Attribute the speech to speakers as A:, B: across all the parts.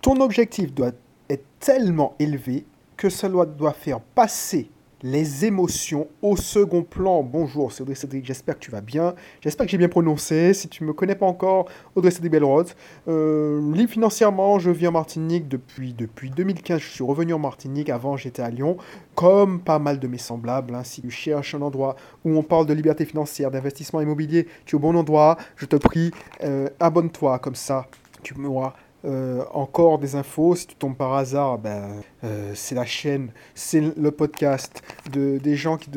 A: ton objectif doit être tellement élevé que cela doit faire passer les émotions au second plan. Bonjour, c'est Audrey Cédric, j'espère que tu vas bien. J'espère que j'ai bien prononcé. Si tu ne me connais pas encore, Audrey Cédric Belrod. Euh, libre financièrement, je vis en Martinique depuis, depuis 2015. Je suis revenu en Martinique. Avant, j'étais à Lyon. Comme pas mal de mes semblables. Hein. Si tu cherches un endroit où on parle de liberté financière, d'investissement immobilier, tu es au bon endroit. Je te prie, euh, abonne-toi comme ça. Tu m'auras euh, encore des infos. Si tu tombes par hasard, ben, euh, c'est la chaîne, c'est le podcast de, des gens qui,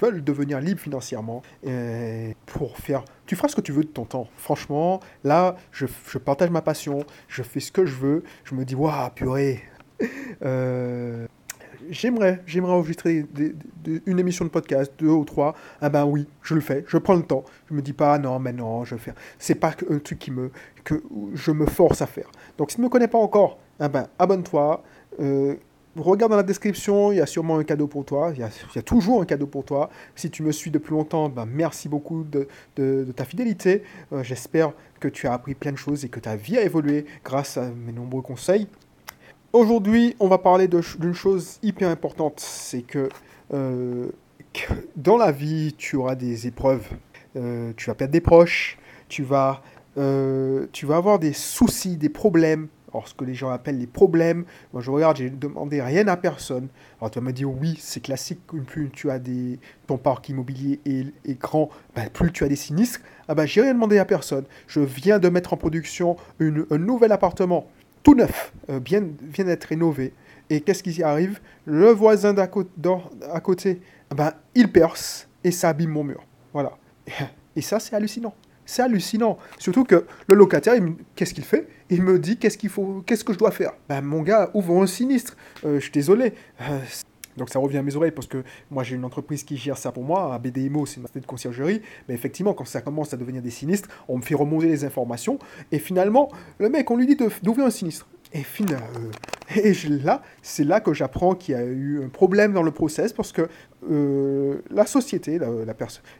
A: veulent devenir libres financièrement euh, pour faire. Tu feras ce que tu veux de ton temps. Franchement, là, je, je partage ma passion, je fais ce que je veux. Je me dis, waouh, purée. j'aimerais, j'aimerais enregistrer une émission de podcast, deux ou trois. Ah ben oui, je le fais, je prends le temps. Je me dis pas non, mais non, je vais faire. C'est pas un truc que je me force à faire. Donc si tu ne me connais pas encore, ah ben abonne-toi. Euh, regarde dans la description, il y a sûrement un cadeau pour toi. Il y a, toujours un cadeau pour toi. Si tu me suis depuis longtemps, ben merci beaucoup de, ta fidélité. Euh, j'espère que tu as appris plein de choses et que ta vie a évolué grâce à mes nombreux conseils. Aujourd'hui, on va parler d'une chose hyper importante, c'est euh, que, dans la vie, tu auras des épreuves, euh, tu vas perdre des proches, tu vas, euh, tu vas avoir des soucis, des problèmes, alors ce que les gens appellent les problèmes. Moi, je regarde, j'ai demandé rien à personne. Alors tu vas me dire, oui, c'est classique, plus tu as des, ton parc immobilier est, grand, ben, plus tu as des sinistres. Ah ben, j'ai rien demandé à personne. Je viens de mettre en production un nouvel appartement tout neuf, euh, bien, vient d'être rénové. Et qu'est-ce qui arrive? Le voisin d'à à côté, eh ben, il perce et ça abîme mon mur. Voilà. Et ça, c'est hallucinant. C'est hallucinant. Surtout que le locataire, qu'est-ce qu'il fait? Il me dit qu'est-ce qu'il faut, qu'est-ce que je dois faire? Ben mon gars, ouvre un sinistre. Euh, je suis désolé. Euh, donc ça revient à mes oreilles parce que moi j'ai une entreprise qui gère ça pour moi, BDMO c'est une société de conciergerie, mais effectivement quand ça commence à devenir des sinistres, on me fait remonter les informations et finalement le mec on lui dit d'ouvrir un sinistre. Et finalement, euh, et là, c'est là que j'apprends qu'il y a eu un problème dans le process parce que euh, la société, la,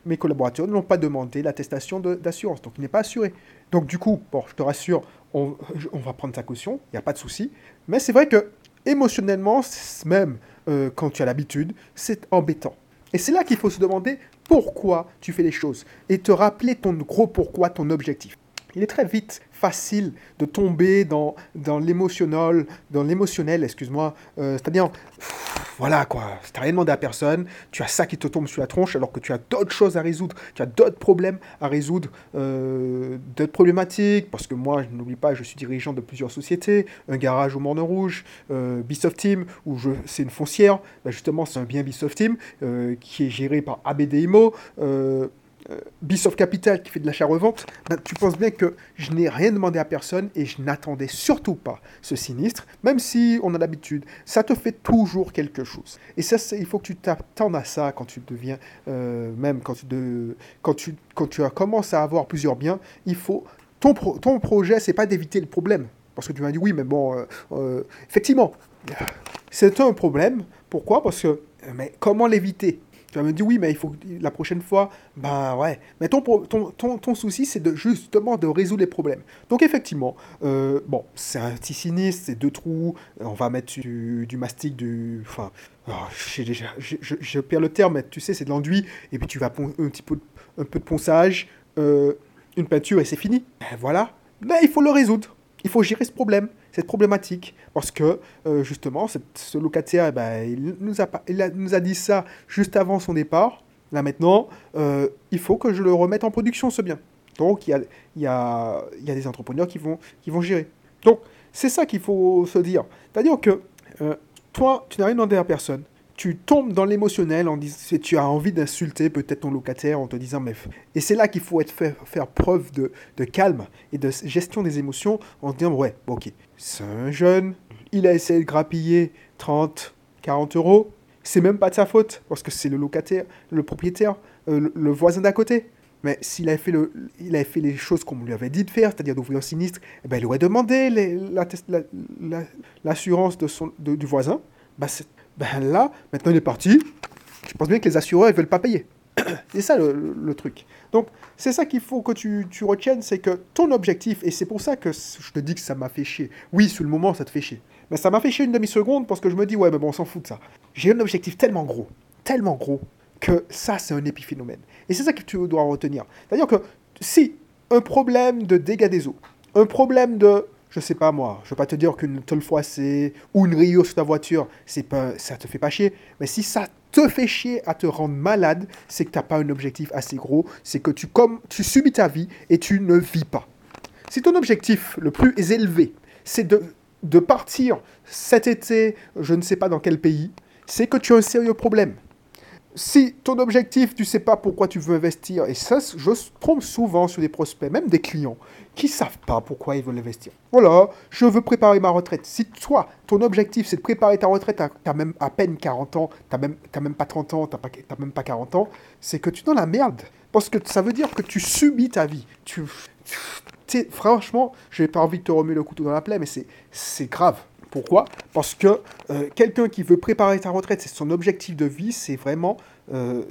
A: mes collaborateurs n'ont pas demandé l'attestation d'assurance, donc il n'est pas assuré. Donc du coup, bon, je te rassure, on, on va prendre ta caution, il n'y a pas de souci. Mais c'est vrai que émotionnellement, même euh, quand tu as l'habitude, c'est embêtant. Et c'est là qu'il faut se demander pourquoi tu fais les choses et te rappeler ton gros pourquoi, ton objectif. Il est très vite facile de tomber dans, dans l'émotionnel, dans l'émotionnel, excuse-moi, euh, c'est-à-dire voilà quoi, tu n'as rien demandé à personne, tu as ça qui te tombe sur la tronche alors que tu as d'autres choses à résoudre, tu as d'autres problèmes à résoudre, euh, d'autres problématiques, parce que moi, je n'oublie pas, je suis dirigeant de plusieurs sociétés, un garage au Morne Rouge, euh, Bisoft Team, où c'est une foncière, ben, justement c'est un bien Bisoft Team, euh, qui est géré par ABDIMO, euh, euh, Bisoft Capital qui fait de l'achat-revente, ben, tu penses bien que je n'ai rien demandé à personne et je n'attendais surtout pas ce sinistre, même si on a l'habitude. Ça te fait toujours quelque chose. Et ça, il faut que tu t'attendes à ça quand tu deviens, euh, même quand tu, quand, tu, quand tu commences à avoir plusieurs biens, il faut. Ton, ton projet, c'est pas d'éviter le problème. Parce que tu m'as dit oui, mais bon, euh, effectivement, c'est un problème. Pourquoi? Parce que, mais comment l'éviter? Tu vas me dire, oui, mais il faut la prochaine fois, ben ouais. Mais ton, ton, ton, souci, c'est de, justement de résoudre les problèmes. Donc effectivement, euh, bon, c'est un petit sinistre, c'est deux trous, on va mettre du, mastic, du... Enfin, oh, déjà, je, perds le terme, mais tu sais, c'est de l'enduit, et puis tu vas un petit peu, un peu de ponçage, euh, une peinture, et c'est fini. Ben voilà. Mais il faut le résoudre. Il faut gérer ce problème cette problématique. Parce que, euh, justement, ce locataire, eh ben, il, nous a, dit ça juste avant son départ. Là, maintenant, euh, il faut que je le remette en production, ce bien. Donc, il y a, des entrepreneurs qui vont, qui gérer. Donc, c'est ça qu'il faut se dire. C'est-à-dire que euh, toi, tu n'as rien demandé à personne tu tombes dans l'émotionnel en disant tu as envie d'insulter peut-être ton locataire en te disant mais et c'est là qu'il faut être faire, preuve de, calme et de gestion des émotions en se disant ouais ok c'est un jeune il a essayé de grappiller 30 40 euros c'est même pas de sa faute parce que c'est le locataire le propriétaire euh, le, voisin d'à côté mais s'il avait fait, le, il avait fait les choses qu'on lui avait dit de faire, c'est-à-dire d'ouvrir un sinistre, eh ben, il aurait demandé l'assurance de son, du voisin. Bah, ben là, maintenant il est parti. Je pense bien que les assureurs ne veulent pas payer. c'est ça le, truc. Donc, c'est ça qu'il faut que tu, tu retiennes, c'est que ton objectif, et c'est pour ça que je te dis que ça m'a fait chier. Oui, sur le moment, ça te fait chier. Mais ça m'a fait chier une demi-seconde parce que je me dis, ouais, mais bon, on s'en fout de ça. J'ai un objectif tellement gros, tellement gros, que ça, c'est un épiphénomène. Et c'est ça que tu dois retenir. C'est-à-dire que si un problème de dégâts des eaux, un problème de je sais pas moi, je vais pas te dire qu'une tôle froissée ou une Rio sur ta voiture, c'est pas, ça te fait pas chier. Mais si ça te fait chier à te rendre malade, c'est que tu n'as pas un objectif assez gros, c'est que tu, comme, tu subis ta vie et tu ne vis pas. Si ton objectif le plus élevé, c'est de partir cet été, je ne sais pas dans quel pays, c'est que tu as un sérieux problème si ton objectif, tu sais pas pourquoi tu veux investir, et ça, je trompe souvent sur des prospects, même des clients, qui savent pas pourquoi ils veulent investir. Voilà, je veux préparer ma retraite. Si toi, ton objectif, c'est de préparer ta retraite, tu as même à peine 40 ans, tu même, même pas 30 ans, tu n'as même pas 40 ans, c'est que tu es dans la merde. Parce que ça veut dire que tu subis ta vie. Tu, franchement, je n'ai pas envie de te remuer le couteau dans la plaie, mais c'est grave. Pourquoi Parce que euh, quelqu'un qui veut préparer ta retraite, c'est son objectif de vie, c'est vraiment, euh,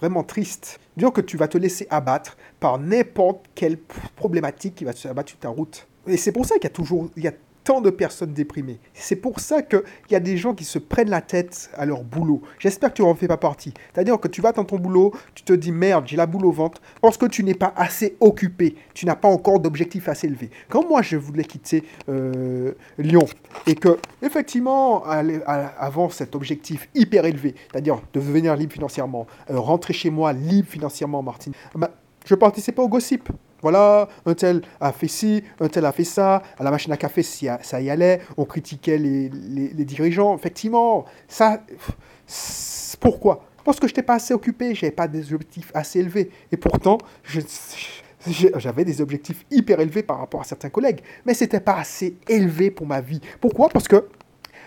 A: vraiment triste. Dire que tu vas te laisser abattre par n'importe quelle problématique qui va te abattre sur ta route. Et c'est pour ça qu'il y a toujours, il y a tant de personnes déprimées. C'est pour ça qu'il y a des gens qui se prennent la tête à leur boulot. J'espère que tu n'en fais pas partie. C'est-à-dire que tu vas dans ton boulot, tu te dis merde, j'ai la boule au ventre, parce que tu n'es pas assez occupé. Tu n'as pas encore d'objectif assez élevé. Quand moi je voulais quitter euh, Lyon, et que effectivement, avant cet objectif hyper élevé, c'est-à-dire de devenir libre financièrement, euh, rentrer chez moi libre financièrement, Martine, bah, je participais au gossip. Voilà, un tel a fait ci, un tel a fait ça, à la machine à café, ça y allait, on critiquait les, dirigeants. Effectivement, ça. Pourquoi? Parce que je n'étais pas assez occupé, je n'avais pas des objectifs assez élevés. Et pourtant, j'avais des objectifs hyper élevés par rapport à certains collègues, mais ce n'était pas assez élevé pour ma vie. Pourquoi? Parce que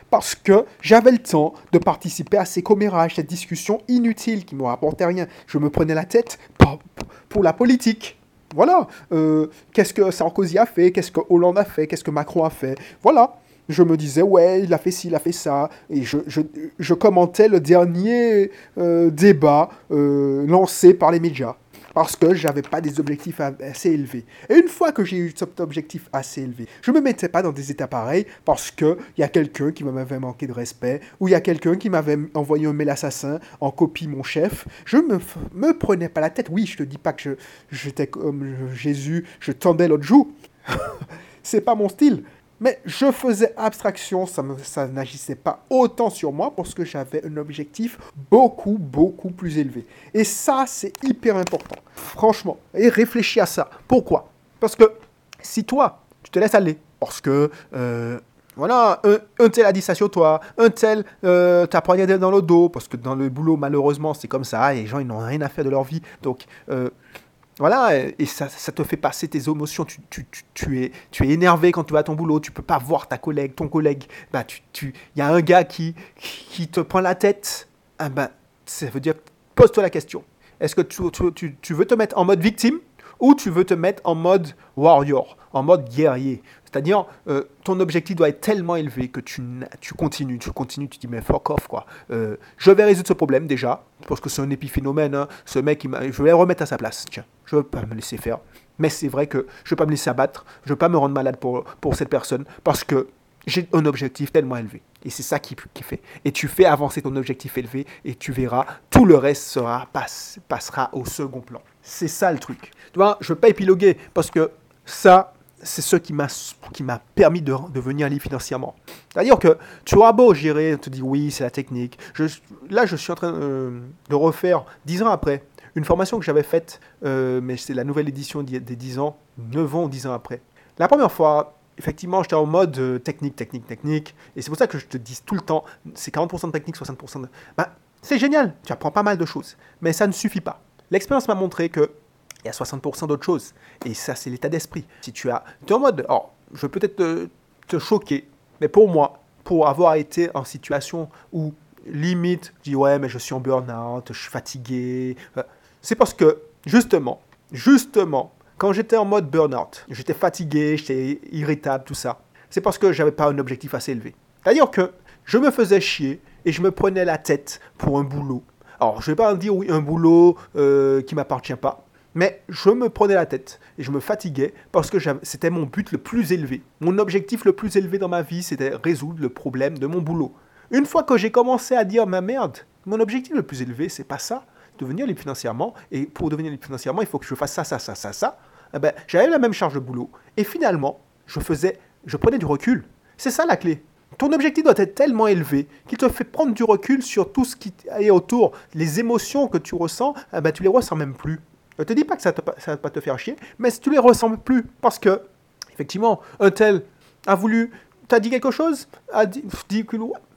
A: parce que j'avais le temps de participer à ces commérages, ces discussions inutiles qui ne me rapportaient rien. Je me prenais la tête pour la politique. Voilà. Euh, qu'est-ce que Sarkozy a fait Qu'est-ce que Hollande a fait Qu'est-ce que Macron a fait Voilà. Je me disais, ouais, il a fait ci, il a fait ça. Et je, je, commentais le dernier euh, débat euh, lancé par les médias parce que j'avais pas des objectifs assez élevés. Et une fois que j'ai eu cet objectif assez élevé, je me mettais pas dans des états pareils parce que il y a quelqu'un qui m'avait manqué de respect ou il y a quelqu'un qui m'avait envoyé un mail assassin en copie mon chef. Je me me prenais pas la tête. Oui, je te dis pas que j'étais comme Jésus, je tendais l'autre joue. C'est pas mon style. Mais je faisais abstraction, ça, n'agissait pas autant sur moi parce que j'avais un objectif beaucoup, beaucoup plus élevé. Et ça, c'est hyper important. Franchement. Et réfléchis à ça. Pourquoi? Parce que si toi, tu te laisses aller, parce que... Euh, voilà, un, tel a dit ça sur toi, un tel euh, t'a poignardé dans le dos, parce que dans le boulot, malheureusement, c'est comme ça, et les gens, ils n'ont rien à faire de leur vie. Donc, euh, voilà, et ça, te fait passer tes émotions. Tu, es, tu es énervé quand tu vas à ton boulot, tu peux pas voir ta collègue, ton collègue. Bah, il y a un gars qui, qui te prend la tête. Ah ben, ça veut dire, pose-toi la question. Est-ce que tu, tu veux te mettre en mode victime ou tu veux te mettre en mode warrior, en mode guerrier? C'est-à-dire, euh, ton objectif doit être tellement élevé que tu, tu continues, tu continues, tu dis, mais fuck off, quoi. Euh, je vais résoudre ce problème déjà, parce que c'est un épiphénomène. Hein. Ce mec, il je vais le remettre à sa place. Tiens, je ne veux pas me laisser faire. Mais c'est vrai que je ne veux pas me laisser abattre, je ne veux pas me rendre malade pour, pour cette personne, parce que j'ai un objectif tellement élevé. Et c'est ça qui, qui, fait. Et tu fais avancer ton objectif élevé, et tu verras, tout le reste sera, passe, passera au second plan. C'est ça le truc. Tu vois, je ne veux pas épiloguer, parce que ça, c'est ce qui m'a permis de devenir libre financièrement. C'est-à-dire que tu auras beau gérer, te dis oui, c'est la technique. Là, je suis en train euh, de refaire, dix ans après, une formation que j'avais faite, euh, mais c'est la nouvelle édition des 10 ans, 9 ans ou 10 ans après. La première fois, effectivement, j'étais en mode euh, technique, technique, technique. Et c'est pour ça que je te dis tout le temps, c'est 40% de technique, 60% de... Bah, c'est génial, tu apprends pas mal de choses. Mais ça ne suffit pas. L'expérience m'a montré que il y a 60% d'autres choses. Et ça, c'est l'état d'esprit. Si tu as. Es en mode. Alors, je vais peut-être te, te, choquer, mais pour moi, pour avoir été en situation où limite, je dis ouais, mais je suis en burn-out, je suis fatigué. C'est parce que, justement, justement, quand j'étais en mode burn-out, j'étais fatigué, j'étais irritable, tout ça, c'est parce que j'avais pas un objectif assez élevé. C'est-à-dire que je me faisais chier et je me prenais la tête pour un boulot Alors, je vais pas dire oui, un boulot euh, qui m'appartient pas, mais je me prenais la tête et je me fatiguais parce que c'était mon but le plus élevé. Mon objectif le plus élevé dans ma vie, c'était résoudre le problème de mon boulot. Une fois que j'ai commencé à dire, ma merde, mon objectif le plus élevé, c'est pas ça, devenir libre financièrement, et pour devenir libre financièrement, il faut que je fasse ça, ça, ça, ça, ça, eh ben, j'avais la même charge de boulot. Et finalement, je faisais, je prenais du recul. C'est ça la clé. Ton objectif doit être tellement élevé qu'il te fait prendre du recul sur tout ce qui est autour. Les émotions que tu ressens, eh ben, tu les ressens même plus. Je ne te dis pas que ça ne va pas te faire chier, mais tu les ressens plus. Parce que, effectivement, un tel a voulu. T'as dit quelque chose A dit, dit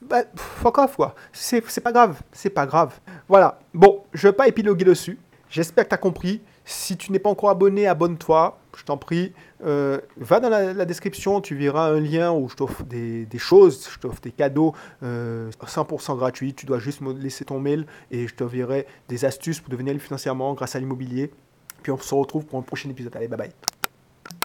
A: bah, fuck off, quoi. C'est pas grave. C'est pas grave. Voilà. Bon, je vais pas épiloguer dessus. J'espère que tu compris. Si tu n'es pas encore abonné, abonne-toi. Je t'en prie. Euh, va dans la, description, tu verras un lien où je t'offre des, choses, je t'offre des cadeaux 100% euh, gratuits. Tu dois juste me laisser ton mail et je te verrai des astuces pour devenir financièrement grâce à l'immobilier. Puis on se retrouve pour un prochain épisode. Allez, bye bye.